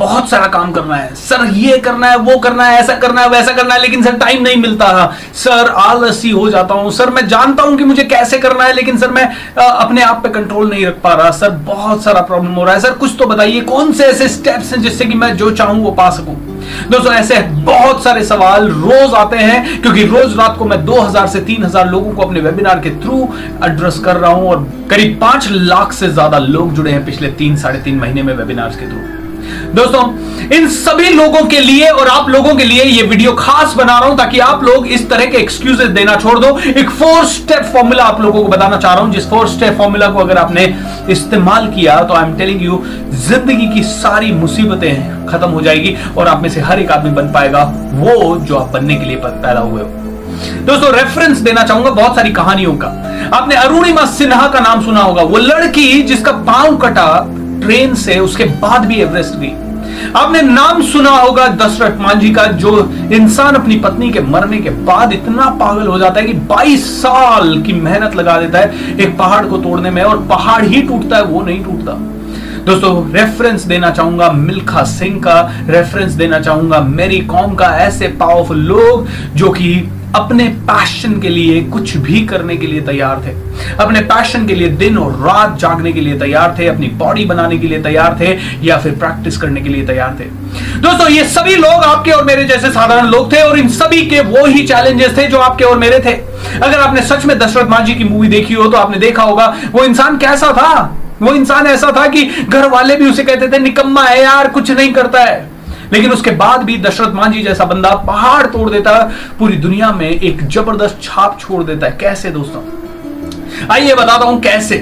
बहुत सारा काम करना है। सर, ये करना है, वो करना है, ऐसा करना है, वैसा करना है, लेकिन सर टाइम नहीं मिलता। सर, आलसी हो जाता हूँ। सर, मैं जानता हूँ कि मुझे कैसे करना है, लेकिन सर, मैं अपने आप पे कंट्रोल नहीं रख पा रहा। सर, बहुत सारा प्रॉब्लम हो रहा है। सर, कुछ तो बताइए, कौन से ऐसे स्टेप्स हैं जिससे कि मैं जो चाहूँ, वो पा सकूँ? दोस्तों, ऐसे बहुत सारे सवाल रोज आते हैं, क्योंकि रोज रात को मैं 2000 से 3000 लोगों को अपने वेबिनार के थ्रू एड्रेस कर रहा हूँ और करीब पाँच लाख से ज़्यादा लोग जुड़े हैं पिछले तीन, साढ़े तीन महीने में वेबिनार के थ्रू दोस्तों, इन सभी लोगों के लिए और आप लोगों के लिए ये वीडियो खास बना रहा हूँ ताकि आप लोग इस तरह के एक्सक्यूजेस देना छोड़ दो। एक फोर स्टेप फॉर्मूला आप लोगों को बताना चाह रहा हूँ। जिस फोर स्टेप फॉर्मूला को अगर आपने इस्तेमाल किया तो आई एम टेलिंग यू ज़िंदगी की सारी मुसीबतें खत्म हो जाएगी और आप में से हर एक आदमी बन पाएगा, वो जो आप बनने के लिए पैदा हुए हो। दोस्तों रेफरेंस देना चाहूँगा बहुत सारी कहानियों का। आपने अरुणिमा सिन्हा का नाम सुना होगा। वो लड़की जिसका पाँव कटा ट्रेन से, उसके बाद भी एवरेस्ट गई। आपने नाम सुना होगा दशरथ मांझी का, जो इंसान अपनी पत्नी के मरने के बाद इतना पागल हो जाता है कि 22 साल की मेहनत लगा देता है एक पहाड़ को तोड़ने में और पहाड़ ही टूटता है, वो नहीं टूटता। दोस्तों रेफरेंस देना चाहूँगा मिल्खा सिंह का रेफरेंस देना चाहूँगा मेरी कॉम का ऐसे पावरफुल लोग जो कि अपने पैशन के लिए कुछ भी करने के लिए तैयार थे। अपने पैशन के लिए दिन और रात जागने के लिए तैयार थे, अपनी बॉडी बनाने के लिए तैयार थे, या फिर प्रैक्टिस करने के लिए तैयार थे। दोस्तों, ये सभी लोग आपके और मेरे जैसे साधारण लोग थे, और इन सभी के वो ही चैलेंजेस थे जो आपके और मेरे थे। अगर आपने सच में दशरथ मांझी की मूवी देखी हो तो आपने देखा होगा, वो इंसान कैसा था? वो इंसान ऐसा था कि घर वाले भी उसे कहते थे, निकम्मा है यार, कुछ नहीं करता है। लेकिन उसके बाद भी दशरथ मांझी जैसा बंदा पहाड़ तोड़ देता है, पूरी दुनिया में एक ज़बरदस्त छाप छोड़ देता है। कैसे दोस्तों? आइए बताता हूँ कैसे।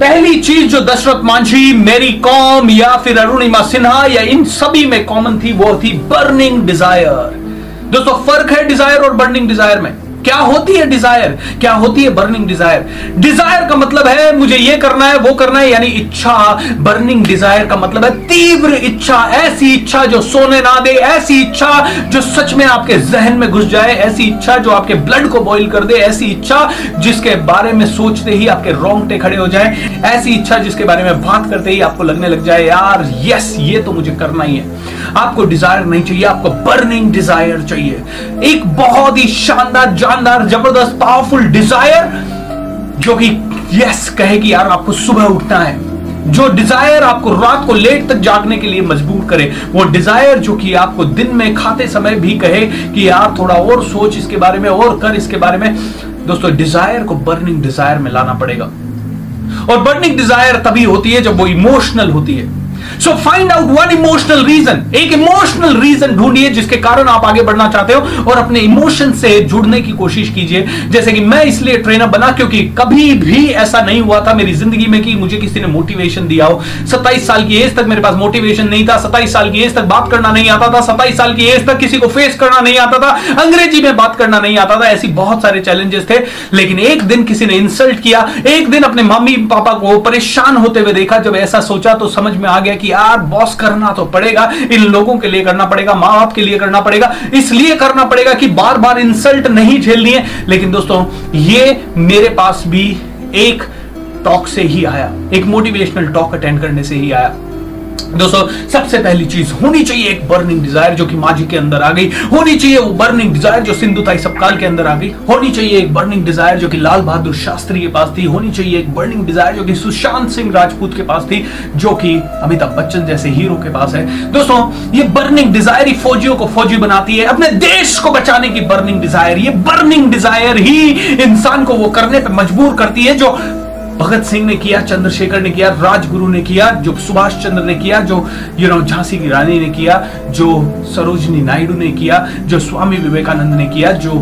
पहली चीज़ जो दशरथ मांझी, मेरी कॉम या फिर अरुणिमा सिन्हा या इन सभी में कॉमन थी, वो थी बर्निंग डिज़ायर दोस्तों, फ़र्क है डिज़ायर और बर्निंग डिज़ायर में। क्या होती है डिज़ायर क्या होती है बर्निंग डिज़ायर डिज़ायर का मतलब है, मुझे ये करना है, वो करना है, यानी इच्छा। बर्निंग डिज़ायर का मतलब है तीव्र इच्छा, ऐसी इच्छा जो सोने ना दे, ऐसी इच्छा जो सच में आपके जहन में घुस जाए, ऐसी इच्छा जो आपके ब्लड को बॉइल कर दे, ऐसी इच्छा जिसके बारे में सोचते ही आपके रोंगटे खड़े हो जाए, ऐसी इच्छा जिसके बारे में बात करते ही आपको लगने लग जाए, यार यस ये तो मुझे करना ही है। आपको डिज़ायर नहीं चाहिए, आपको बर्निंग डिज़ायर चाहिए। एक बहुत ही शानदार जानदार ज़बरदस्त पावरफुल डिज़ायर जो कि यस कहे कि यार आपको सुबह उठना है। जो डिज़ायर आपको रात को लेट तक जागने के लिए मजबूर करे, वो डिज़ायर जो कि आपको दिन में खाते समय भी कहे कि यार थोड़ा और सोच इसके बारे में, और कर इसके बारे में। दोस्तों डिज़ायर को बर्निंग डिज़ायर में लाना पड़ेगा। और बर्निंग डिज़ायर तभी होती है जब वो इमोशनल होती है। So find out one emotional reason एक इमोशनल रीजन ढूंढिए जिसके कारण आप आगे बढ़ना चाहते हो और अपने इमोशन से जुड़ने की कोशिश कीजिए। जैसे कि मैं इसलिए ट्रेनर बना क्योंकि कभी भी ऐसा नहीं हुआ था मेरी ज़िंदगी में कि मुझे किसी ने मोटिवेशन दिया हो। सत्ताईस साल की एज तक मेरे पास मोटिवेशन नहीं था। सत्ताईस साल की एज तक बात करना नहीं आता था। सत्ताईस साल की एज तक किसी को फेस करना नहीं आता था। अंग्रेज़ी में बात करना नहीं आता था। ऐसी बहुत सारे चैलेंजेस थे। लेकिन एक दिन किसी ने इंसल्ट किया। एक दिन अपने मम्मी पापा को परेशान होते हुए देखा। जब ऐसा सोचा तो समझ में आ गया कि यार बॉस करना तो पड़ेगा, इन लोगों के लिए करना पड़ेगा, माँ बाप के लिए करना पड़ेगा, इसलिए करना पड़ेगा कि बार बार इंसल्ट नहीं झेलनी है। लेकिन दोस्तों, ये मेरे पास भी एक टॉक से ही आया, एक मोटिवेशनल टॉक अटेंड करने से ही आया। दोस्तों, सबसे पहली चीज़, होनी चाहिए एक बर्निंग डिज़ायर जो कि माजी के अंदर आ गई। होनी चाहिए वो बर्निंग डिज़ायर जो सिंधु ताई सबकाल के अंदर आ गई। होनी चाहिए एक बर्निंग डिज़ायर जो कि लाल बहादुर शास्त्री के पास थी। होनी चाहिए एक बर्निंग डिज़ायर जो कि सुशांत सिंह राजपूत के पास थी, जो कि अमिताभ बच्चन जैसे हीरो के पास है। दोस्तों, ये बर्निंग डिज़ायर ही फौजियों को फौजी बनाती है। अपने देश को बचाने की बर्निंग डिज़ायर ये बर्निंग डिज़ायर ही इंसान को वो करने पर मजबूर करती है, जो भगत सिंह ने किया, चंद्रशेखर ने किया, राजगुरु ने किया, जो सुभाष चंद्र ने किया, जो यू नो झांसी की रानी ने किया, जो सरोजनी नायडू ने किया, जो स्वामी विवेकानंद ने किया, जो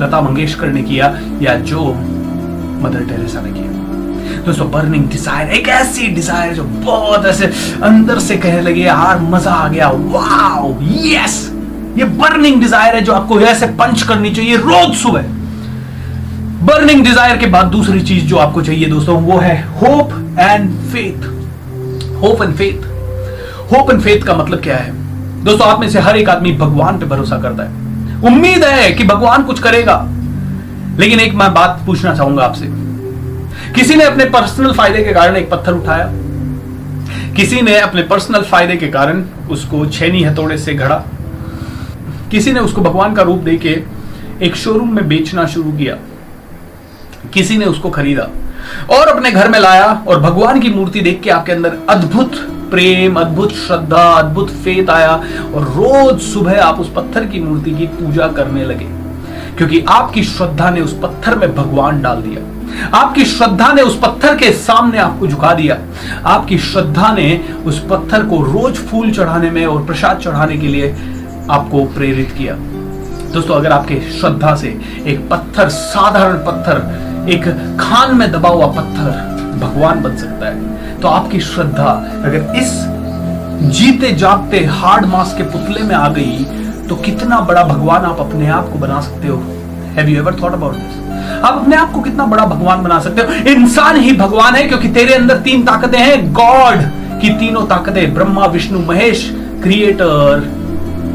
लता मंगेशकर ने किया, या जो मदर टेरेसा ने किया। दोस्तों बर्निंग डिज़ायर एक ऐसी डिज़ायर जो बहुत ऐसे अंदर से कहने लगे यार मज़ा आ गया वाओ यस ये बर्निंग डिज़ायर है जो आपको ऐसे पंच करनी चाहिए रोज सुबह। बर्निंग डिज़ायर के बाद दूसरी चीज़ जो आपको चाहिए दोस्तों, वो है hope and faith hope and faith hope and faith का मतलब क्या है? दोस्तों, आप में से हर एक आदमी भगवान पे भरोसा करता है। उम्मीद है कि भगवान कुछ करेगा। लेकिन एक मैं बात पूछना चाहूँगा आपसे। किसी ने अपने पर्सनल फ़ायदे के कारण एक पत्थर उठाया? किसी ने अपने पर्सनल फ़ायदे के कारण उसको छेनी हथौड़े से घड़ा? किसी ने उसको भगवान का रूप देके एक शोरूम में बेचना शुरू किया? किसी ने उसको खरीदा और अपने घर में लाया और भगवान की मूर्ति देख के आपके अंदर अद्भुत प्रेम, अद्भुत श्रद्धा, अद्भुत फेत आया और रोज सुबह आप उस पत्थर की मूर्ति की पूजा करने लगे। क्योंकि आपकी श्रद्धा ने उस पत्थर में भगवान डाल दिया। आपकी श्रद्धा ने उस पत्थर के सामने आपको झुका दिया। आपकी श्रद्धा ने उस पत्थर को रोज फूल चढ़ाने में और प्रसाद चढ़ाने के लिए आपको प्रेरित किया। दोस्तों, अगर आपके श्रद्धा से एक पत्थर, साधारण पत्थर एक खान में दबा हुआ पत्थर भगवान बन सकता है। तो आपकी श्रद्धा, अगर इस जीते जागते हार्ड मास के पुतले में आ गई तो कितना बड़ा भगवान आप अपने आप को बना सकते हो? Have you ever thought about this आप अपने आप को कितना बड़ा भगवान बना सकते हो? इंसान ही भगवान है, क्योंकि तेरे अंदर तीन ताकतें हैं गॉड की तीनों ताकतें, Brahma, Vishnu, Mahesh creator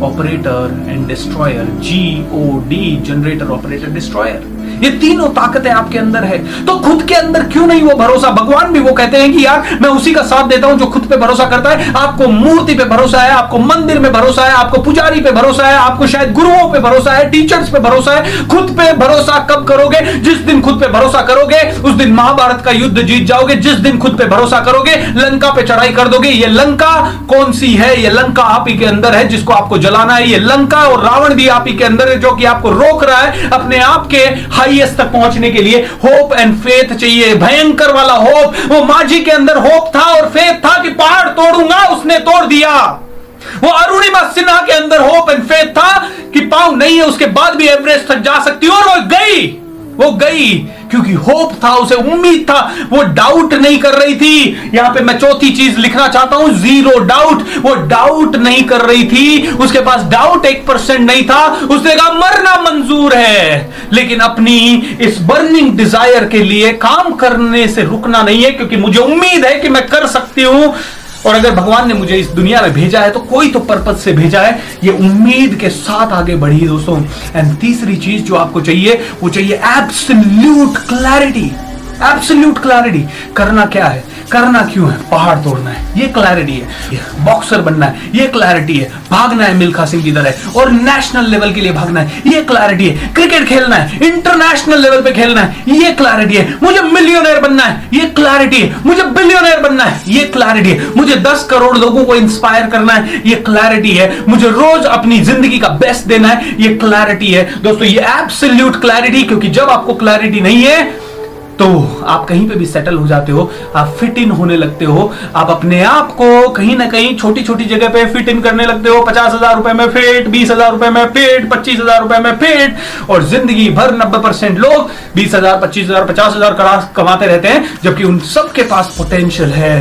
operator and destroyer G O D generator operator destroyer ये तीनों ताकतें आपके अंदर है। तो खुद के अंदर क्यों नहीं वो भरोसा? भगवान भी वो कहते हैं कि यार, मैं उसी का साथ देता हूँ जो खुद पे भरोसा करता है। आपको मूर्ति पे भरोसा है, आपको मंदिर में भरोसा है, आपको पुजारी पे भरोसा है, आपको शायद गुरुओं पे भरोसा है टीचर्स पे भरोसा है। खुद पे भरोसा कब करोगे? जिस दिन खुद पे भरोसा करोगे, उस दिन महाभारत का युद्ध जीत जाओगे। जिस दिन खुद पे भरोसा करोगे, लंका पे चढ़ाई कर दोगे। ये लंका कौन सी है? ये लंका आप ही के अंदर है जिसको आपको जलाना है। ये लंका और रावण भी आप ही के अंदर है जो कि आपको रोक रहा है अपने आप के हाईएस्ट तक पहुँचने के लिए होप एंड फेथ चाहिए। भयंकर वाला होप वो माझी के अंदर होप था और फेथ था कि पहाड़ तोड़ूँगा, उसने तोड़ दिया। वो अरुणिमा सिन्हा के अंदर होप एंड फेथ था कि पाँव नहीं है, उसके बाद भी एवरेस्ट तक जा सकती और वो गई। वो गई। क्योंकि होप था, उसे उम्मीद था। वो डाउट नहीं कर रही थी। यहाँ पे मैं चौथी चीज़ लिखना चाहता हूँ ज़ीरो डाउट वो डाउट नहीं कर रही थी। उसके पास डाउट एक परसेंट नहीं था। उसने कहा, मरना मंजूर है। लेकिन अपनी इस बर्निंग डिज़ायर के लिए काम करने से रुकना नहीं है, क्योंकि मुझे उम्मीद है कि मैं कर सकती हूँ। और अगर भगवान ने मुझे इस दुनिया में भेजा है तो कोई तो पर्पज से भेजा है। ये उम्मीद के साथ आगे बढ़ी दोस्तों। एंड तीसरी चीज़ जो आपको चाहिए, वो चाहिए एब्सोल्यूट क्लैरिटी एब्सोल्यूट क्लैरिटी करना क्या है? करना क्यों है? पहाड़ तोड़ना है। ये क्लैरिटी है। बॉक्सर बनना है। ये क्लैरिटी है। भागना है मिल्खा सिंह की तरह। और नेशनल लेवल के लिए भागना है। ये क्लैरिटी है। क्रिकेट खेलना है। इंटरनेशनल लेवल पे खेलना है। ये क्लैरिटी है। मुझे मिलियनर बनना है। ये क्लैरिटी है। मुझे बिलियनर बनना है, ये क्लैरिटी है। मुझे दस करोड़ लोगों को इंस्पायर करना है, ये क्लैरिटी है। मुझे रोज अपनी ज़िंदगी का बेस्ट देना है, ये क्लैरिटी है। दोस्तों, ये एब्सोल्यूट क्लैरिटी क्योंकि जब आपको क्लैरिटी नहीं है तो आप कहीं पे भी सेटल हो जाते हो, आप फिट इन होने लगते हो, आप अपने आप को कहीं ना कहीं छोटी छोटी जगह पे फिट इन करने लगते हो। पचास हज़ार रुपए में फिट बीस हज़ार रुपए में फिट पच्चीस हज़ार रुपए में फिट और ज़िंदगी भर नब्बे परसेंट लोग बीस हज़ार, पच्चीस हज़ार, पचास हज़ार कमाते रहते हैं, जबकि उन सबके पास पोटेंशियल है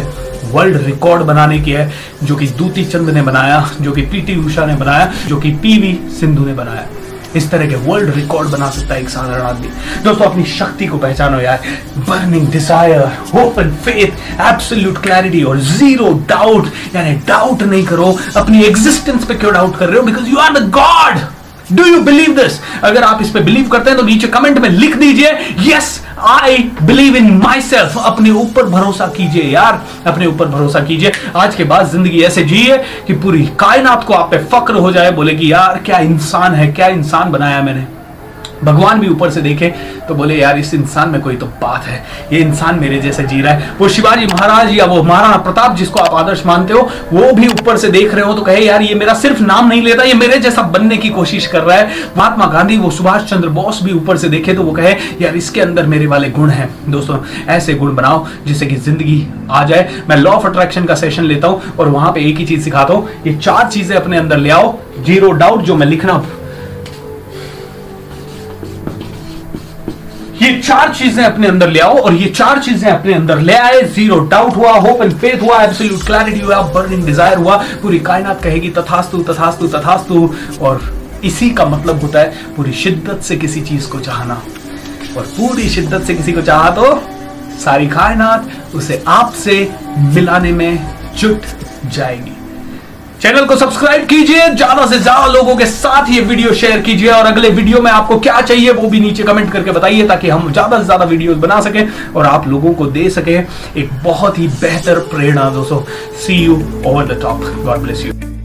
वर्ल्ड रिकॉर्ड बनाने की है, जो कि दूती चंद ने बनाया, जो कि पीटी उषा ने बनाया, जो कि पीवी सिंधु ने बनाया। इस तरह के वर्ल्ड रिकॉर्ड बना सकता है एक साधारण आदमी। दोस्तों, अपनी शक्ति को पहचानो यार। Burning desire hope and faith absolute clarity और ज़ीरो डाउट यानी डाउट नहीं करो। अपनी एग्जिस्टेंस पे क्यों डाउट कर रहे हो? Because you are the God do you believe this अगर आप इस पे बिलीव करते हैं तो नीचे कमेंट में लिख दीजिए yes I believe in myself अपने ऊपर भरोसा कीजिए यार। अपने ऊपर भरोसा कीजिए। आज के बाद ज़िंदगी ऐसे जिए कि पूरी कायनात को आप पे फक्र हो जाए, बोले कि यार, क्या इंसान है, क्या इंसान बनाया मैंने। भगवान भी ऊपर से देखे तो बोले, यार, इस इंसान में कोई तो बात है। ये इंसान मेरे जैसे जी रहा है। वो शिवाजी महाराज या वो महाराणा प्रताप जिसको आप आदर्श मानते हो, वो भी ऊपर से देख रहे हो तो कहे, यार, ये मेरा सिर्फ़ नाम नहीं लेता, ये मेरे जैसा बनने की कोशिश कर रहा है। महात्मा गांधी, वो सुभाष चंद्र बोस भी ऊपर से देखे तो वो कहे, यार, इसके अंदर मेरे वाले गुण हैं। दोस्तों, ऐसे गुण बनाओ जिससे कि ज़िंदगी आ जाए। मैं लॉ ऑफ़ अट्रैक्शन का सेशन लेता हूँ और वहाँ पे एक ही चीज़ सिखाता हूँ। ये चार चीज़ें अपने अंदर ले आओ। ज़ीरो डाउट जो मैं लिखना ये चार चीज़ें अपने अंदर ले आओ और ये चार चीज़ें अपने अंदर ले आए। ज़ीरो डाउट हुआ होप एंड फेथ हुआ एब्सोल्यूट क्लैरिटी हुआ बर्निंग डिज़ायर हुआ, पूरी कायनात कहेगी तथास्तु तथास्तु तथास्तु। और इसी का मतलब होता है पूरी शिद्दत से किसी चीज़ को चाहना। और पूरी शिद्दत से किसी को चाहा तो सारी कायनात उसे आपसे मिलाने में जुट जाएगी। चैनल को सब्सक्राइब कीजिए, ज़्यादा से ज़्यादा लोगों के साथ ये वीडियो शेयर कीजिए और अगले वीडियो में आपको क्या चाहिए, वो भी नीचे कमेंट करके बताइए ताकि हम ज़्यादा से ज़्यादा वीडियोस बना सके और आप लोगों को दे सके एक बहुत ही बेहतर प्रेरणा, दोस्तों। See you over the top God bless you